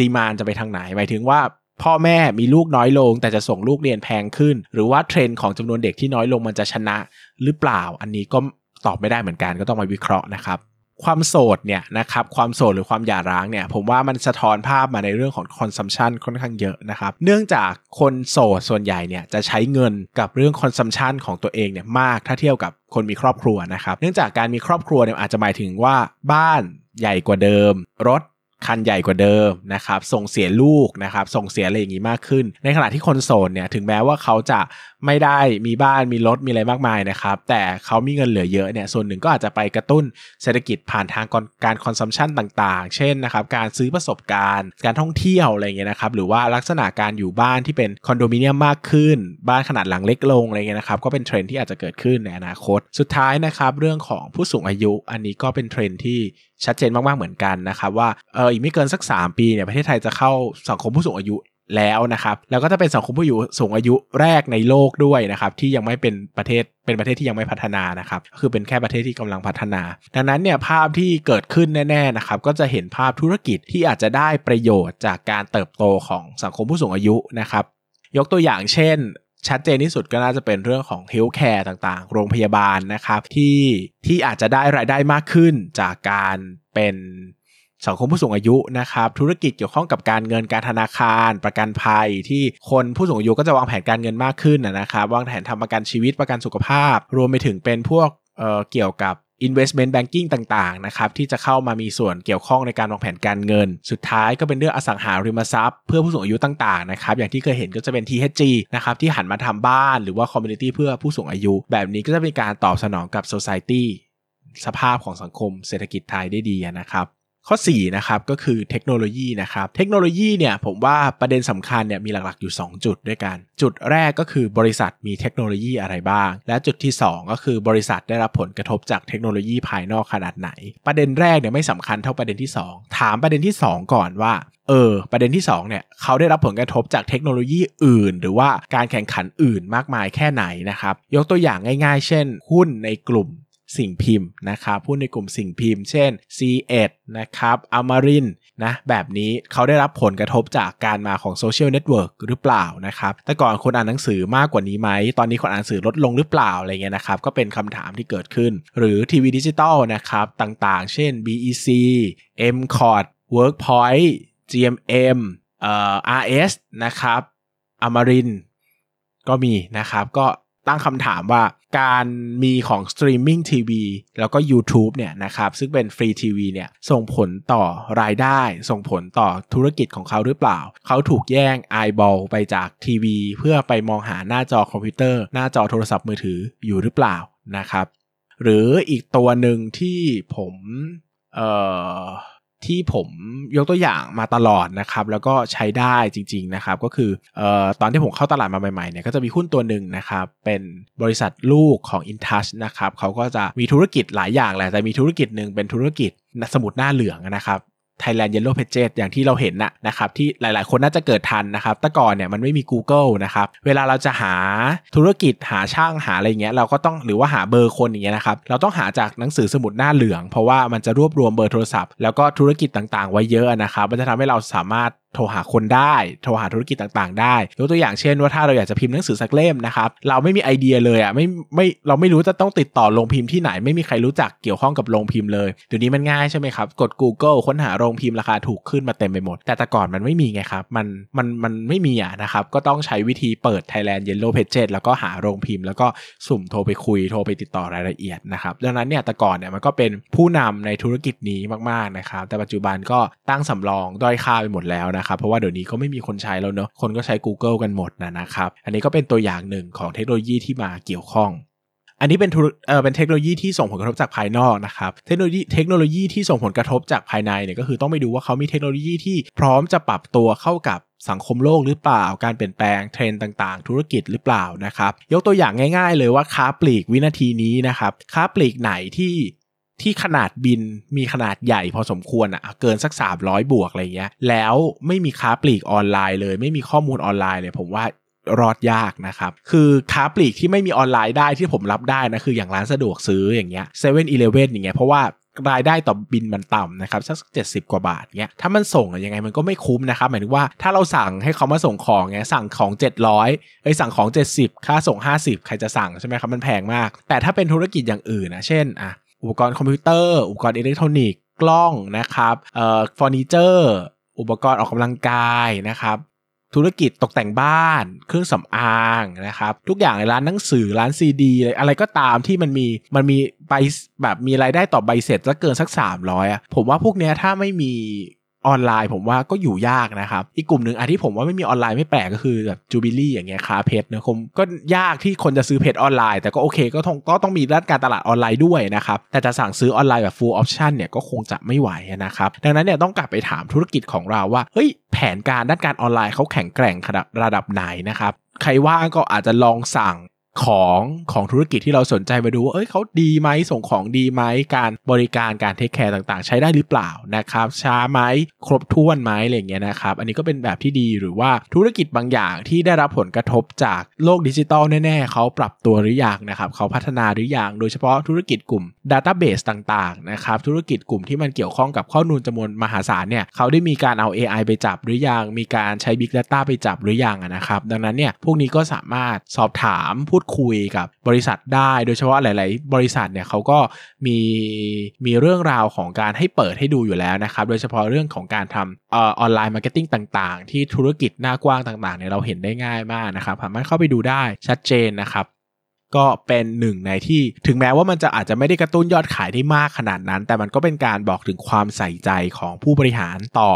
demand จะไปทางไหนหมายถึงว่าพ่อแม่มีลูกน้อยลง แต่จะส่งลูกเรียนแพงขึ้น หรือว่าเทรนด์ของจำนวนเด็กที่น้อยลงมันจะชนะหรือเปล่า อันนี้ก็ตอบไม่ได้เหมือนกันก็ต้องมาวิเคราะห์นะครับความโสดเนี่ยนะครับความโสดหรือความหย่าร้างเนี่ยผมว่ามันสะท้อนภาพมาในเรื่องของ consumption ค่อนข้างเยอะนะครับเนื่องจากคนโสดส่วนใหญ่เนี่ยจะใช้เงินกับเรื่อง consumption ของตัวเองเนี่ยมากถ้าเทียบกับคนมีครอบครัวนะครับเนื่องจากการมีครอบครัวเนี่ยอาจจะหมายถึงว่าบ้านใหญ่กว่าเดิม รถ คันใหญ่กว่าเดิมนะครับส่งเสียลูกนะครับส่งเสียอะไรอย่างนี้มากขึ้น ในขณะที่คนโสดเนี่ยถึงแม้ว่าเขาจะไม่ได้มีบ้านมีรถมีอะไรมากมายนะครับแต่เขามีเงินเหลือเยอะเนี่ยส่วนหนึ่งก็อาจจะไปกระตุ้นเศรษฐกิจผ่านทางการ consumption ต่างๆ เช่นนะครับการซื้อประสบการณ์ การท่องเที่ยวอะไรเงี้ยนะครับหรือว่าลักษณะการอยู่บ้านที่เป็นคอนโดมิเนียมมากขึ้น บ้านขนาดหลังเล็กลงอะไรเงี้ยนะครับก็เป็นเทรนด์ที่อาจจะเกิดขึ้นในอนาคต สุดท้ายนะครับเรื่องของผู้สูงอายุอันนี้ก็เป็นเทรนด์ที่ ชัดเจนมากๆเหมือนกันนะครับว่าเอออีกไม่เกินสัก 3 ปีเนี่ยประเทศไทยจะเข้าสังคมผู้สูงอายุแล้วนะครับแล้วก็จะเป็นสังคมผู้อยู่สูงอายุแรกในโลกด้วยนะครับที่ยังไม่เป็นประเทศเป็นประเทศที่ยังไม่พัฒนานะครับคือเป็นแค่ประเทศที่กำลังพัฒนา ดังนั้นเนี่ยภาพที่เกิดขึ้นแน่ๆนะครับก็จะเห็นภาพธุรกิจที่อาจจะได้ประโยชน์จากการเติบโตของสังคมผู้สูงอายุนะครับยกตัวอย่างเช่น ชัดเจนที่สุดก็น่าจะเป็นเรื่องของเฮลท์แคร์ต่างๆ โรงพยาบาลนะครับ ที่ที่อาจจะได้รายได้มากขึ้นจากการเป็นสังคมผู้สูงอายุนะครับ ธุรกิจเกี่ยวข้องกับการเงินการธนาคาร ประกันภัย ที่คนผู้สูงอายุก็จะวางแผนการเงินมากขึ้นนะครับวางแผนทำประกันชีวิตประกันสุขภาพ รวมไปถึงเป็นพวกเอ่อเกี่ยวกับ investment banking ต่างๆนะครับที่จะเข้ามามีส่วนเกี่ยวข้องในการวางแผนการเงิน สุดท้ายก็เป็นเรื่องอสังหาริมทรัพย์ เพื่อผู้สูงอายุต่างๆนะครับอย่างที่เคยเห็นก็จะเป็น THG นะครับที่หันมาทำบ้านหรือว่า community เพื่อผู้สูงอายุ แบบนี้ก็จะเป็นการตอบสนองกับ society สภาพของสังคมเศรษฐกิจไทยได้ดีนะครับ ข้อ4นะครับก็คือเทคโนโลยีนะครับเทคโนโลยีเนี่ยผมว่าประเด็นสำคัญเนี่ยมีหลักๆอยู่ 2 จุดด้วยกัน จุดแรกก็คือบริษัทมีเทคโนโลยีอะไรบ้าง และจุดที่ 2 ก็คือบริษัทได้รับผลกระทบจากเทคโนโลยีภายนอกขนาดไหน ประเด็นแรกเนี่ยไม่สำคัญเท่าประเด็นที่ 2 ถามประเด็นที่ 2 ก่อนว่าเออประเด็นที่2เนี่ยเขาได้รับผลกระทบจากเทคโนโลยีอื่น หรือว่าการแข่งขันอื่นมากมายแค่ไหนนะครับยกตัวอย่างง่าย ๆ เช่น หุ้นในกลุ่ม สิ่งพิมพ์นะครับหุ้นในกลุ่มสิ่งพิมพ์ เช่น C1 นะครับอมรินทร์นะแบบนี้เขาได้รับผลกระทบจากการมาของโซเชียลเน็ตเวิร์กหรือเปล่านะครับแต่ก่อนคนอ่านหนังสือมากกว่านี้ไหม ตอนนี้คนอ่านหนังสือลดลงหรือเปล่าอะไรเงี้ยนะครับก็เป็นคำถามที่เกิดขึ้น หรือทีวีดิจิตอลนะครับต่างๆ เช่น BEC m c o t Workpoint GMM เอ่อ RS นะครับอมรินทร์ก็มีนะครับก็ ตั้งคำถามว่าการมาของ streaming TV แล้วก็ YouTube เนี่ยนะครับซึ่งเป็นฟรีทีวีเนี่ยส่งผลต่อรายได้ ส่งผลต่อธุรกิจของเขาหรือเปล่า เขาถูกแย่ง eyeball ไปจากทีวี เพื่อไปมองหาหน้าจอคอมพิวเตอร์ หน้าจอโทรศัพท์มือถืออยู่หรือเปล่านะครับ หรืออีกตัวหนึ่งที่ผมเอ่อ ที่ผมยกตัวอย่างมาตลอดนะครับแล้วก็ใช้ได้จริงๆนะครับก็คือเอ่อตอนที่ผมเข้าตลาดมาใหม่ๆเนี่ยก็จะมีหุ้นตัวหนึ่งนะครับเป็นบริษัทลูกของ InTouch นะครับเขาก็จะมีธุรกิจหลายอย่างแหละแต่มีธุรกิจหนึ่งเป็นธุรกิจสมุดหน้าเหลืองนะครับ Thailand Yellow Pages อย่างที่เราเห็นนะนะครับที่หลายๆ คนน่าจะเกิดทันนะครับแต่ก่อนเนี่ยมันไม่มี Google นะครับเวลาเราจะหาธุรกิจหาช่างหาอะไรเงี้ยเราก็ต้องหรือว่าหาเบอร์คนอย่างเงี้ยนะครับเราต้องหาจากหนังสือสมุดหน้าเหลือง เพราะว่ามันจะรวบรวมเบอร์โทรศัพท์แล้วก็ธุรกิจต่างๆ ไว้เยอะนะครับมันจะทำให้เราสามารถ โทรหาคนได้ โทรหาธุรกิจต่างๆ ได้ยกตัวอย่างเช่นว่าถ้าเราอยากจะพิมพ์หนังสือสักเล่มนะครับเราไม่มีไอเดียเลยอะไม่ไม่เราไม่รู้จะต้องติดต่อโรงพิมพ์ที่ไหนไม่มีใครรู้จักเกี่ยวข้องกับโรงพิมพ์เลยเดี๋ยวนี้มันง่ายใช่ไหมครับกด Google ค้นหาโรงพิมพ์ราคาถูกขึ้นมาเต็มไปหมด แต่แต่ก่อนมันไม่มีไงครับมันมันมันไม่มีอะนะครับก็ต้องใช้วิธีเปิด Thailand Yellow Pages แล้วก็หาโรงพิมพ์ แล้วก็สุ่มโทรไปคุยโทรไปติดต่อรายละเอียดนะครับดังนั้นเนี่ยแต่ก่อนเนี่ยมันก็เป็นผู้นำในธุรกิจนี้มากๆนะครับแต่ปัจจุบันก็ตั้งสำรองด้อยค่าไปหมดแล้วนะครับ เพราะว่าเดี๋ยวนี้ก็ไม่มีคนใช้แล้วเนอะคนก็ใช้ Google กันหมดนะนะครับ อันนี้ก็เป็นตัวอย่างหนึ่งของเทคโนโลยีที่มาเกี่ยวข้องอันนี้เป็นเอ่อเป็นเทคโนโลยีที่ส่งผลกระทบจากภายนอกนะครับ เทคโนโลยีเทคโนโลยีที่ส่งผลกระทบจากภายในเนี่ยก็คือต้องไปดูว่าเขามีเทคโนโลยีที่พร้อมจะปรับตัวเข้ากับสังคมโลกหรือเปล่า การเปลี่ยนแปลงเทรนด์ต่างๆ ธุรกิจหรือเปล่านะครับ ยกตัวอย่างง่าย ๆ เลยว่าค้าปลีกวินาทีนี้นะครับ ค้าปลีกไหนที่ ที่ขนาดบินมีขนาดใหญ่พอสมควรอะ่ะเกินสัก 300 บวกอะไรเงี้ย แล้วไม่มีค้าปลีกออนไลน์เลย ไม่มีข้อมูลออนไลน์เลยผมว่ารอดยากนะครับ คือค้าปลีกที่ไม่มีออนไลน์ได้ที่ผมรับได้นะ คืออย่างร้านสะดวกซื้ออย่างเงี้ยเซเว่นอีเลเว่นอย่างเงี้ยเพราะว่ารายได้ต่อบินมันต่ำนะครับสักเจ็ดสิบกว่าบาทเงี้ยถ้ามันส่งยังไงมันก็ไม่คุ้มนะครับหมายถึงว่าถ้าเราสั่งให้เขามาส่งของเงี้ยสั่งของ 700เอ้ยสั่งของ 70 ค่าส่ง 50 ใครจะสั่งใช่ไหมครับมันแพงมาก แต่ถ้าเป็นธุรกิจอย่างอื่นนะเช่นอะ อุปกรณ์คอมพิวเตอร์ อุปกรณ์อิเล็กทรอนิกส์กล้องนะครับเอ่อเฟอร์นิเจอร์ อุปกรณ์ออกกำลังกายนะครับธุรกิจตกแต่งบ้าน เครื่องสำอางนะครับ ทุกอย่างในร้านหนังสือร้านซีดีอะไรก็ตามที่มันมีมันมีใบแบบมีรายได้ต่อใบเสร็จจะเกินสัก 300อะผมว่าพวกเนี้ยถ้าไม่มี ออนไลน์ผมว่าก็อยู่ยากนะครับ อีกกลุ่มหนึ่งอันที่ผมว่าไม่มีออนไลน์ไม่แปลกก็คือแบบ Jubilee อย่างเงี้ยค้าเพชรนะผมก็ยากที่คนจะซื้อเพชรออนไลน์ แต่ก็โอเคก็ต้องก็ต้องมีด้านการตลาดออนไลน์ด้วยนะครับ แต่จะสั่งซื้อออนไลน์แบบ full option เนี่ยก็คงจะไม่ไหวนะครับ ดังนั้นเนี่ยต้องกลับไปถามธุรกิจของเราว่าเฮ้ยแผนการด้านการออนไลน์เขาแข็งแกร่งระดับไหนนะครับใครว่างก็อาจจะลองสั่ง ของของธุรกิจที่เราสนใจมาดูว่าเอ้ยเขาดีไหมส่งของดีไหมการบริการการ take care ต่างๆ ใช้ได้หรือเปล่านะครับช้าไหมครบถ้วนไหมอะไรเงี้ยนะครับอันนี้ก็เป็นแบบที่ดีหรือว่าธุรกิจบางอย่างที่ได้รับผลกระทบจากโลกดิจิตอลแน่ๆเขาปรับตัวหรือยังนะครับเขาพัฒนาหรือยังโดยเฉพาะธุรกิจกลุ่ม database ต่างๆนะครับธุรกิจกลุ่มที่มันเกี่ยวข้องกับข้อมูลจำนวนมหาศาลเนี่ยเขาได้มีการเอา AI ไปจับหรือยัง มีการใช้ Big Data ไปจับหรือยังนะครับดังนั้นเนี่ยพวกนี้ก็สามารถสอบถามพูดคุยกับบริษัทได้ โดยเฉพาะหลาย ๆ บริษัทเนี่ยเขาก็มีมีเรื่องราวของการให้เปิดให้ดูอยู่แล้วนะครับโดยเฉพาะเรื่องของการทำ online marketing ต่าง ๆ ที่ธุรกิจหน้ากว้างต่างๆเนี่ยเราเห็นได้ง่ายมากนะครับสามารถเข้าไปดูได้ชัดเจนนะครับ ก็เป็นหนึ่งในที่ถึงแม้ว่ามันจะอาจจะไม่ได้กระตุ้นยอดขายได้มากขนาดนั้น แต่มันก็เป็นการบอกถึงความใส่ใจของผู้บริหารต่อ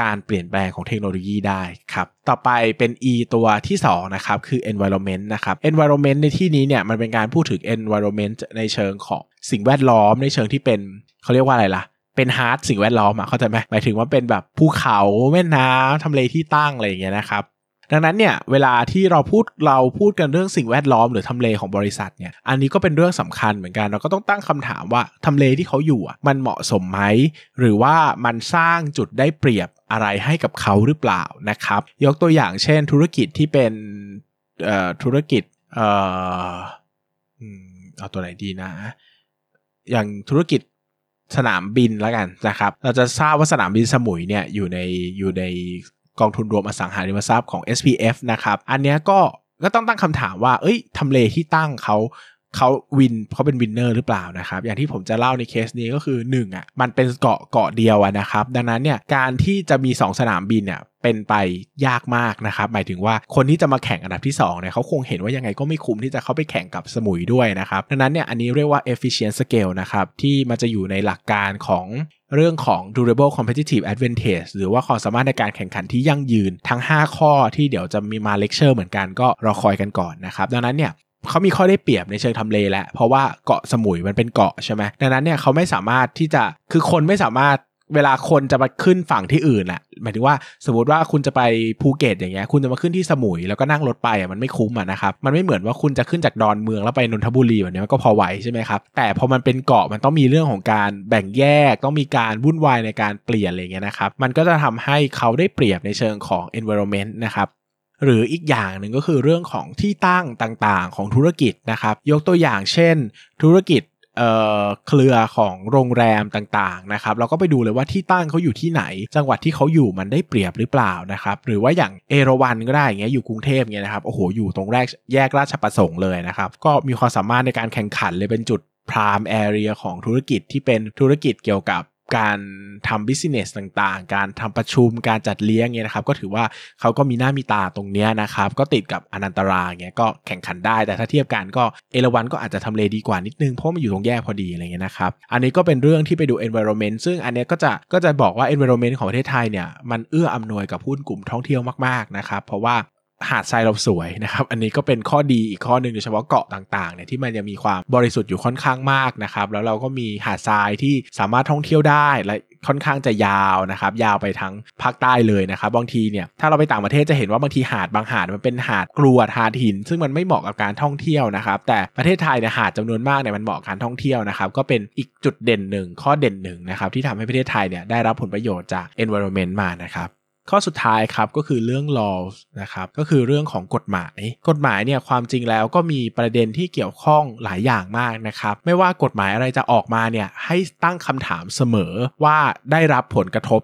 การเปลี่ยนแปลงของเทคโนโลยีได้ครับ ต่อไปเป็น E ตัวที่2นะครับ คือ environment นะครับ environment ในที่นี้เนี่ยมันเป็นการพูดถึง environment ในเชิงของสิ่งแวดล้อมในเชิงที่เป็นเขาเรียกว่าอะไรล่ะ เป็นฮาร์ดสิ่งแวดล้อมอะเข้าใจไหมหมายถึงว่าเป็นแบบภูเขาแม่น้ำทำเลที่ตั้งอะไรอย่างเงี้ยนะครับ ดังนั้นเนี่ยเวลาที่เราพูดเราพูดกันเรื่องสิ่งแวดล้อมหรือทำเลของบริษัทเนี่ยอันนี้ก็เป็นเรื่องสำคัญเหมือนกันเราก็ต้องตั้งคำถามว่าทำเลที่เขาอยู่มันเหมาะสมไหมหรือว่ามันสร้างจุดได้เปรียบอะไรให้กับเขาหรือเปล่านะครับ ยกตัวอย่างเช่นธุรกิจที่เป็นธุรกิจเอ่อเอาตัวไหนดีนะ อย่างธุรกิจสนามบินแล้วกันนะครับ เราจะทราบว่าสนามบินสมุยเนี่ยอยู่ในอยู่ใน กองทุนรวมอสังหาริมทรัพย์ของ SPF นะครับอันนี้ก็ก็ต้องตั้งคำถามว่า เอ้ยทำเลที่ตั้งเขาเขา win เขาเป็น winner หรือเปล่านะครับ อย่างที่ผมจะเล่าในเคสนี้ก็คือ1อะมันเป็นเกาะเกาะเดียวนะครับ ดังนั้นเนี่ยการที่จะมี 2 สนามบินเนี่ยเป็นไปยากมากนะครับ หมายถึงว่าคนที่จะมาแข่งอันดับที่2เนี่ยเขาคงเห็นว่ายังไงก็ไม่คุ้มที่จะเข้าไปแข่งกับสมุยด้วยนะครับ ดังนั้นเนี่ยอันนี้เรียกว่า efficient scale นะครับที่มันจะอยู่ในหลักการของ เรื่องของ durable competitive advantage หรือว่าความสามารถในการแข่งขันที่ยั่งยืนทั้ง 5 ข้อที่เดี๋ยวจะมีมาเลคเชอร์เหมือนกันก็รอคอยกันก่อนนะครับดังนั้นเนี่ยเขามีข้อได้เปรียบในเชิงทำเลแล้วเพราะว่าเกาะสมุยมันเป็นเกาะใช่ไหมดังนั้นเนี่ยเขาไม่สามารถที่จะคือคนไม่สามารถ เวลาคนจะมาขึ้นฝั่งที่อื่นอะหมายถึงว่าสมมติว่าคุณจะไปภูเก็ตอย่างเงี้ย คุณจะมาขึ้นที่สมุยแล้วก็นั่งรถไปอะมันไม่คุ้มอะนะครับ มันไม่เหมือนว่าคุณจะขึ้นจากดอนเมืองแล้วไปนนทบุรีแบบนี้มันก็พอไหวใช่ไหมครับ แต่พอมันเป็นเกาะมันต้องมีเรื่องของการแบ่งแยก ต้องมีการวุ่นวายในการเปลี่ยนอะไรเงี้ยนะครับ มันก็จะทำให้เขาได้เปรียบในเชิงของ environment นะครับหรืออีกอย่างหนึ่งก็คือเรื่องของที่ตั้งต่างๆ ของธุรกิจนะครับ ยกตัวอย่างเช่น ธุรกิจ เครือของโรงแรมต่างๆนะครับเราก็ไปดูเลยว่าที่ตั้งเขาอยู่ที่ไหน จังหวัดที่เขาอยู่มันได้เปรียบหรือเปล่านะครับหรือว่าอย่างเอราวันก็ได้อย่างเงี้ยอยู่กรุงเทพเงี้ยนะครับโอ้โหอยู่ตรงแรกแยกราชประสงค์เลยนะครับก็มีความสามารถในการแข่งขันเลยเป็นจุดprime area ของธุรกิจที่เป็นธุรกิจเกี่ยวกับ การทำ business ต่างๆ การทำประชุมการจัดเลี้ยงเงี้ยนะครับ ก็ถือว่าเขาก็มีหน้ามีตาตรงเนี้ยนะครับ ก็ติดกับอนันตราเงี้ยก็แข่งขันได้ แต่ถ้าเทียบกันก็เอราวันก็อาจจะทำเลดีกว่านิดนึง เพราะมันอยู่ตรงแยกพอดีอะไรเงี้ยนะครับ อันนี้ก็เป็นเรื่องที่ไปดู environment ซึ่งอันนี้ก็จะก็จะบอกว่า environment ของประเทศไทยเนี่ยมันเอื้ออำนวยกับหุ้นกลุ่มท่องเที่ยวมากๆนะครับ เพราะว่า หาดทรายเราสวยนะครับ อันนี้ก็เป็นข้อดีอีกข้อหนึ่งโดยเฉพาะเกาะต่างๆเนี่ยที่มันยังมีความบริสุทธิ์อยู่ค่อนข้างมากนะครับ แล้วเราก็มีหาดทรายที่สามารถท่องเที่ยวได้และค่อนข้างจะยาวนะครับ ยาวไปทั้งภาคใต้เลยนะครับ บางทีเนี่ยถ้าเราไปต่างประเทศจะเห็นว่าบางทีหาดบางหาดมันเป็นหาดกรวดหาดหิน ซึ่งมันไม่เหมาะกับการท่องเที่ยวนะครับ แต่ประเทศไทยเนี่ยหาดจำนวนมากเนี่ยมันเหมาะกับการท่องเที่ยวนะครับ ก็เป็นอีกจุดเด่นหนึ่งข้อเด่นหนึ่งนะครับที่ทำให้ประเทศไทยเนี่ยได้รับผลประโยชน์จาก environment มานะครับ ข้อสุดท้ายครับก็คือเรื่อง laws นะครับก็คือเรื่องของกฎหมาย กฎหมายเนี่ยความจริงแล้วก็มีประเด็นที่เกี่ยวข้องหลายอย่างมากนะครับไม่ว่ากฎหมายอะไรจะออกมาเนี่ยให้ตั้งคำถามเสมอว่าได้รับผลกระทบ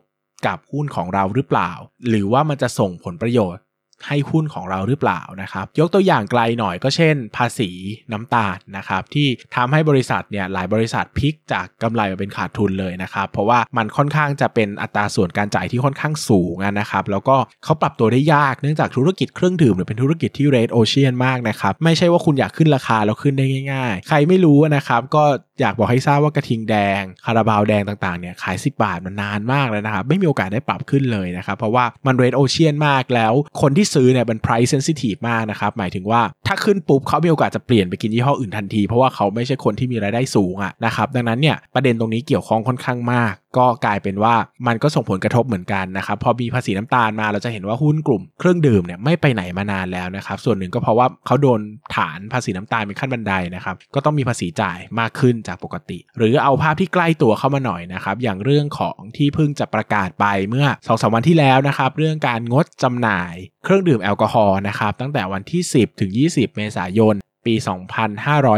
กับหุ้นของเราหรือเปล่า หรือว่ามันจะส่งผลประโยชน์ ให้หุ้นของเราหรือเปล่านะครับ ยกตัวอย่างไกลหน่อยก็เช่น ภาษีน้ำตาลนะครับที่ทำให้บริษัทเนี่ยหลายบริษัทพลิกจากกำไรมาเป็นขาดทุนเลยนะครับ เพราะว่ามันค่อนข้างจะเป็นอัตราส่วนการจ่ายที่ค่อนข้างสูงนะครับแล้วก็เขาปรับตัวได้ยากเนื่องจากธุรกิจเครื่องดื่มหรือเป็นธุรกิจที่เรดโอเชียนมากนะครับไม่ใช่ว่าคุณอยากขึ้นราคาแล้วขึ้นได้ง่าย ๆ ใครไม่รู้นะครับก็ อยากบอกให้ทราบว่ากระทิงแดง คาราบาวแดงต่างๆเนี่ยขาย 10 บาทมันนานมากแล้วนะครับ ไม่มีโอกาสได้ปรับขึ้นเลยนะครับ เพราะว่ามันเรดโอเชียนมากแล้ว คนที่ซื้อเนี่ยเป็น price sensitive มากนะครับ หมายถึงว่าถ้าขึ้นปุ๊บเขามีโอกาสจะเปลี่ยนไปกินยี่ห้ออื่นทันที เพราะว่าเขาไม่ใช่คนที่มีรายได้สูงอะนะครับดังนั้นเนี่ยประเด็นตรงนี้เกี่ยวข้องค่อนข้างมาก ก็กลายเป็นว่ามันก็ส่งผลกระทบเหมือนกันนะครับ พอมีภาษีน้ำตาลมาเราจะเห็นว่าหุ้นกลุ่มเครื่องดื่มเนี่ยไม่ไปไหนมานานแล้วนะครับ ส่วนหนึ่งก็เพราะว่าเขาโดนฐานภาษีน้ำตาลเป็นขั้นบันไดนะครับ ก็ต้องมีภาษีจ่ายมากขึ้นจากปกติ หรือเอาภาพที่ใกล้ตัวเข้ามาหน่อยนะครับ อย่างเรื่องของที่เพิ่งจะประกาศไปเมื่อ2อสวันที่แล้วนะครับ เรื่องการงดจำหน่ายเครื่องดื่มแอลกอฮอล์นะครับตั้งแต่วันที่ 10 ถึง 20 เมษายน ปี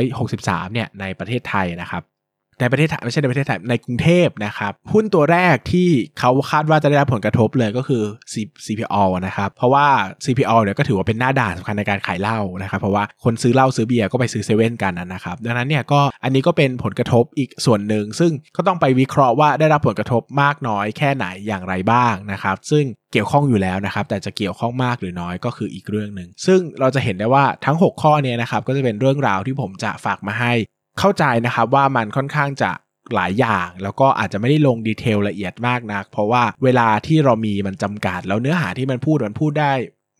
2563 เนี่ยในประเทศไทยนะครับ ในประเทศไทยไม่ใช่ในประเทศไทยในกรุงเทพนะครับ หุ้นตัวแรกที่เขาคาดว่าจะได้รับผลกระทบเลยก็คือ CPO นะครับ เพราะว่า CPO เนี่ยก็ถือว่าเป็นหน้าด่านสำคัญในการขายเหล้านะครับ เพราะว่าคนซื้อเหล้าซื้อเบียร์ก็ไปซื้อเซเว่นกันนะครับ ดังนั้นเนี่ยก็อันนี้ก็เป็นผลกระทบอีกส่วนหนึ่ง ซึ่งก็ต้องไปวิเคราะห์ว่าได้รับผลกระทบมากน้อยแค่ไหนอย่างไรบ้างนะครับ ซึ่งเกี่ยวข้องอยู่แล้วนะครับแต่จะเกี่ยวข้องมากหรือน้อยก็คืออีกเรื่องหนึ่งซึ่งเราจะเห็นได้ว่าทั้ง 6 ข้อเนี้นะครับก็จะเป็นเรื่องราวที่ผมจะฝากมาให้ เข้าใจนะครับว่ามันค่อนข้างจะหลายอย่าง แล้วก็อาจจะไม่ได้ลงดีเทลละเอียดมากนัก เพราะว่าเวลาที่เรามีมันจำกัด แล้วเนื้อหาที่มันพูดมันพูดได้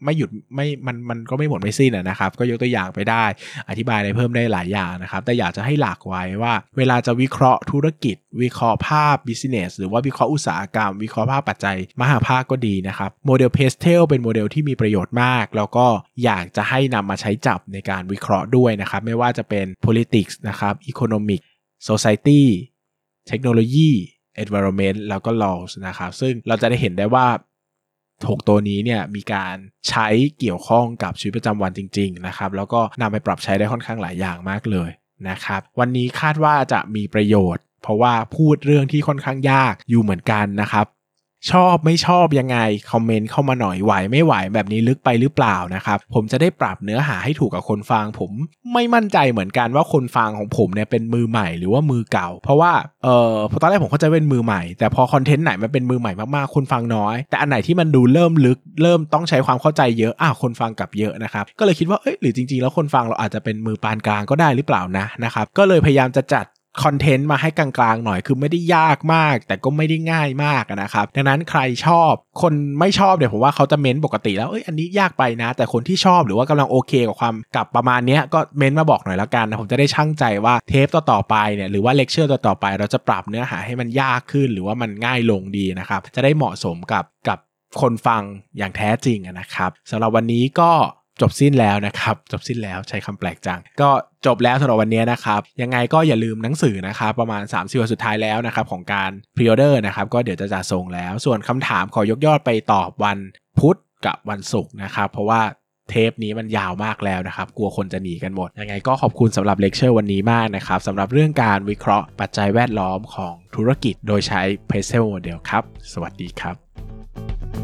ไม่หยุดไม่มันมันก็ไม่หมดไม่สิ้นนะครับ ก็ยกตัวอย่างไปได้ อธิบายได้เพิ่มได้หลายอย่างนะครับ แต่อยากจะให้หลักไว้ว่า เวลาจะวิเคราะห์ธุรกิจ วิเคราะห์ภาพ business หรือว่าวิเคราะห์อุตสาหกรรม วิเคราะห์ภาพปัจจัย มหภาคก็ดีนะครับโมเดล PESTEL เป็นโมเดลที่มีประโยชน์มาก แล้วก็อยากจะให้นำมาใช้จับในการวิเคราะห์ด้วยนะครับ ไม่ว่าจะเป็น politics นะครับ economic society เทคโนโลยี environment แล้วก็ laws นะครับ ซึ่งเราจะได้เห็นได้ว่า ถกตัวนี้เนี่ยมีการใช้เกี่ยวข้องกับชีวิตประจำวันจริงๆนะครับแล้วก็นำไปปรับใช้ได้ค่อนข้างหลายอย่างมากเลยนะครับวันนี้คาดว่าจะมีประโยชน์ เพราะว่าพูดเรื่องที่ค่อนข้างยากอยู่เหมือนกันนะครับ ชอบไม่ชอบยังไง คอมเมนต์เข้ามาหน่อยไหวไม่ไหวแบบนี้ลึกไปหรือเปล่านะครับ ผมจะได้ปรับเนื้อหาให้ถูกกับคนฟัง ผมไม่มั่นใจเหมือนกันว่าคนฟังของผมเนี่ยเป็นมือใหม่หรือว่ามือเก่า เพราะว่าเออพอตอนแรกผมเข้าใจเป็นมือใหม่แต่พอคอนเทนต์ไหนมันเป็นมือใหม่มากๆคนฟังน้อย แต่อันไหนที่มันดูเริ่มลึกเริ่มต้องใช้ความเข้าใจเยอะอ้าวคนฟังกับเยอะนะครับก็เลยคิดว่าเอ้ยหรือจริงๆ แล้วคนฟังเราอาจจะเป็นมือปานกลางก็ได้หรือเปล่านะนะครับก็เลยพยายามจะจัด content มาให้กลางๆหน่อยคือไม่ได้ยากมาก แต่ก็ไม่ได้ง่ายมากนะครับ ดังนั้นใครชอบคนไม่ชอบเดี๋ยวผมว่าเขาจะเม้นปกติแล้วเอ้ยอันนี้ยากไปนะ แต่คนที่ชอบหรือว่ากำลังโอเคกับความกับประมาณนี้ก็เม้นมาบอกหน่อยแล้วกันนะผมจะได้ชั่งใจว่าเทปต่อๆไปเนี่ยหรือว่าเลคเชอร์ต่อๆไป เราจะปรับเนื้อหาให้มันยากขึ้น หรือว่ามันง่ายลงดีนะครับจะได้เหมาะสมกับกับคนฟังอย่างแท้จริงนะครับสำหรับวันนี้ก็ จบสิ้นแล้วนะครับ จบสิ้นแล้วใช้คำแปลกจัง ก็จบแล้วสำหรับวันนี้นะครับ ยังไงก็อย่าลืมหนังสือนะครับ ประมาณ 3 4วันสุดท้ายแล้วนะครับ ของการ pre-order นะครับ ก็เดี๋ยวจะจัดส่งแล้ว ส่วนคำถามขอยกยอดไปตอบวันพุธกับวันศุกร์นะครับ เพราะว่าเทปนี้มันยาวมากแล้วนะครับ กลัวคนจะหนีกันหมด ยังไงก็ขอบคุณสำหรับเลคเชอร์วันนี้มากนะครับสำหรับเรื่องการวิเคราะห์ปัจจัยแวดล้อมของธุรกิจ โดยใช้ p e s e l Model ครับ สวัสดีครับ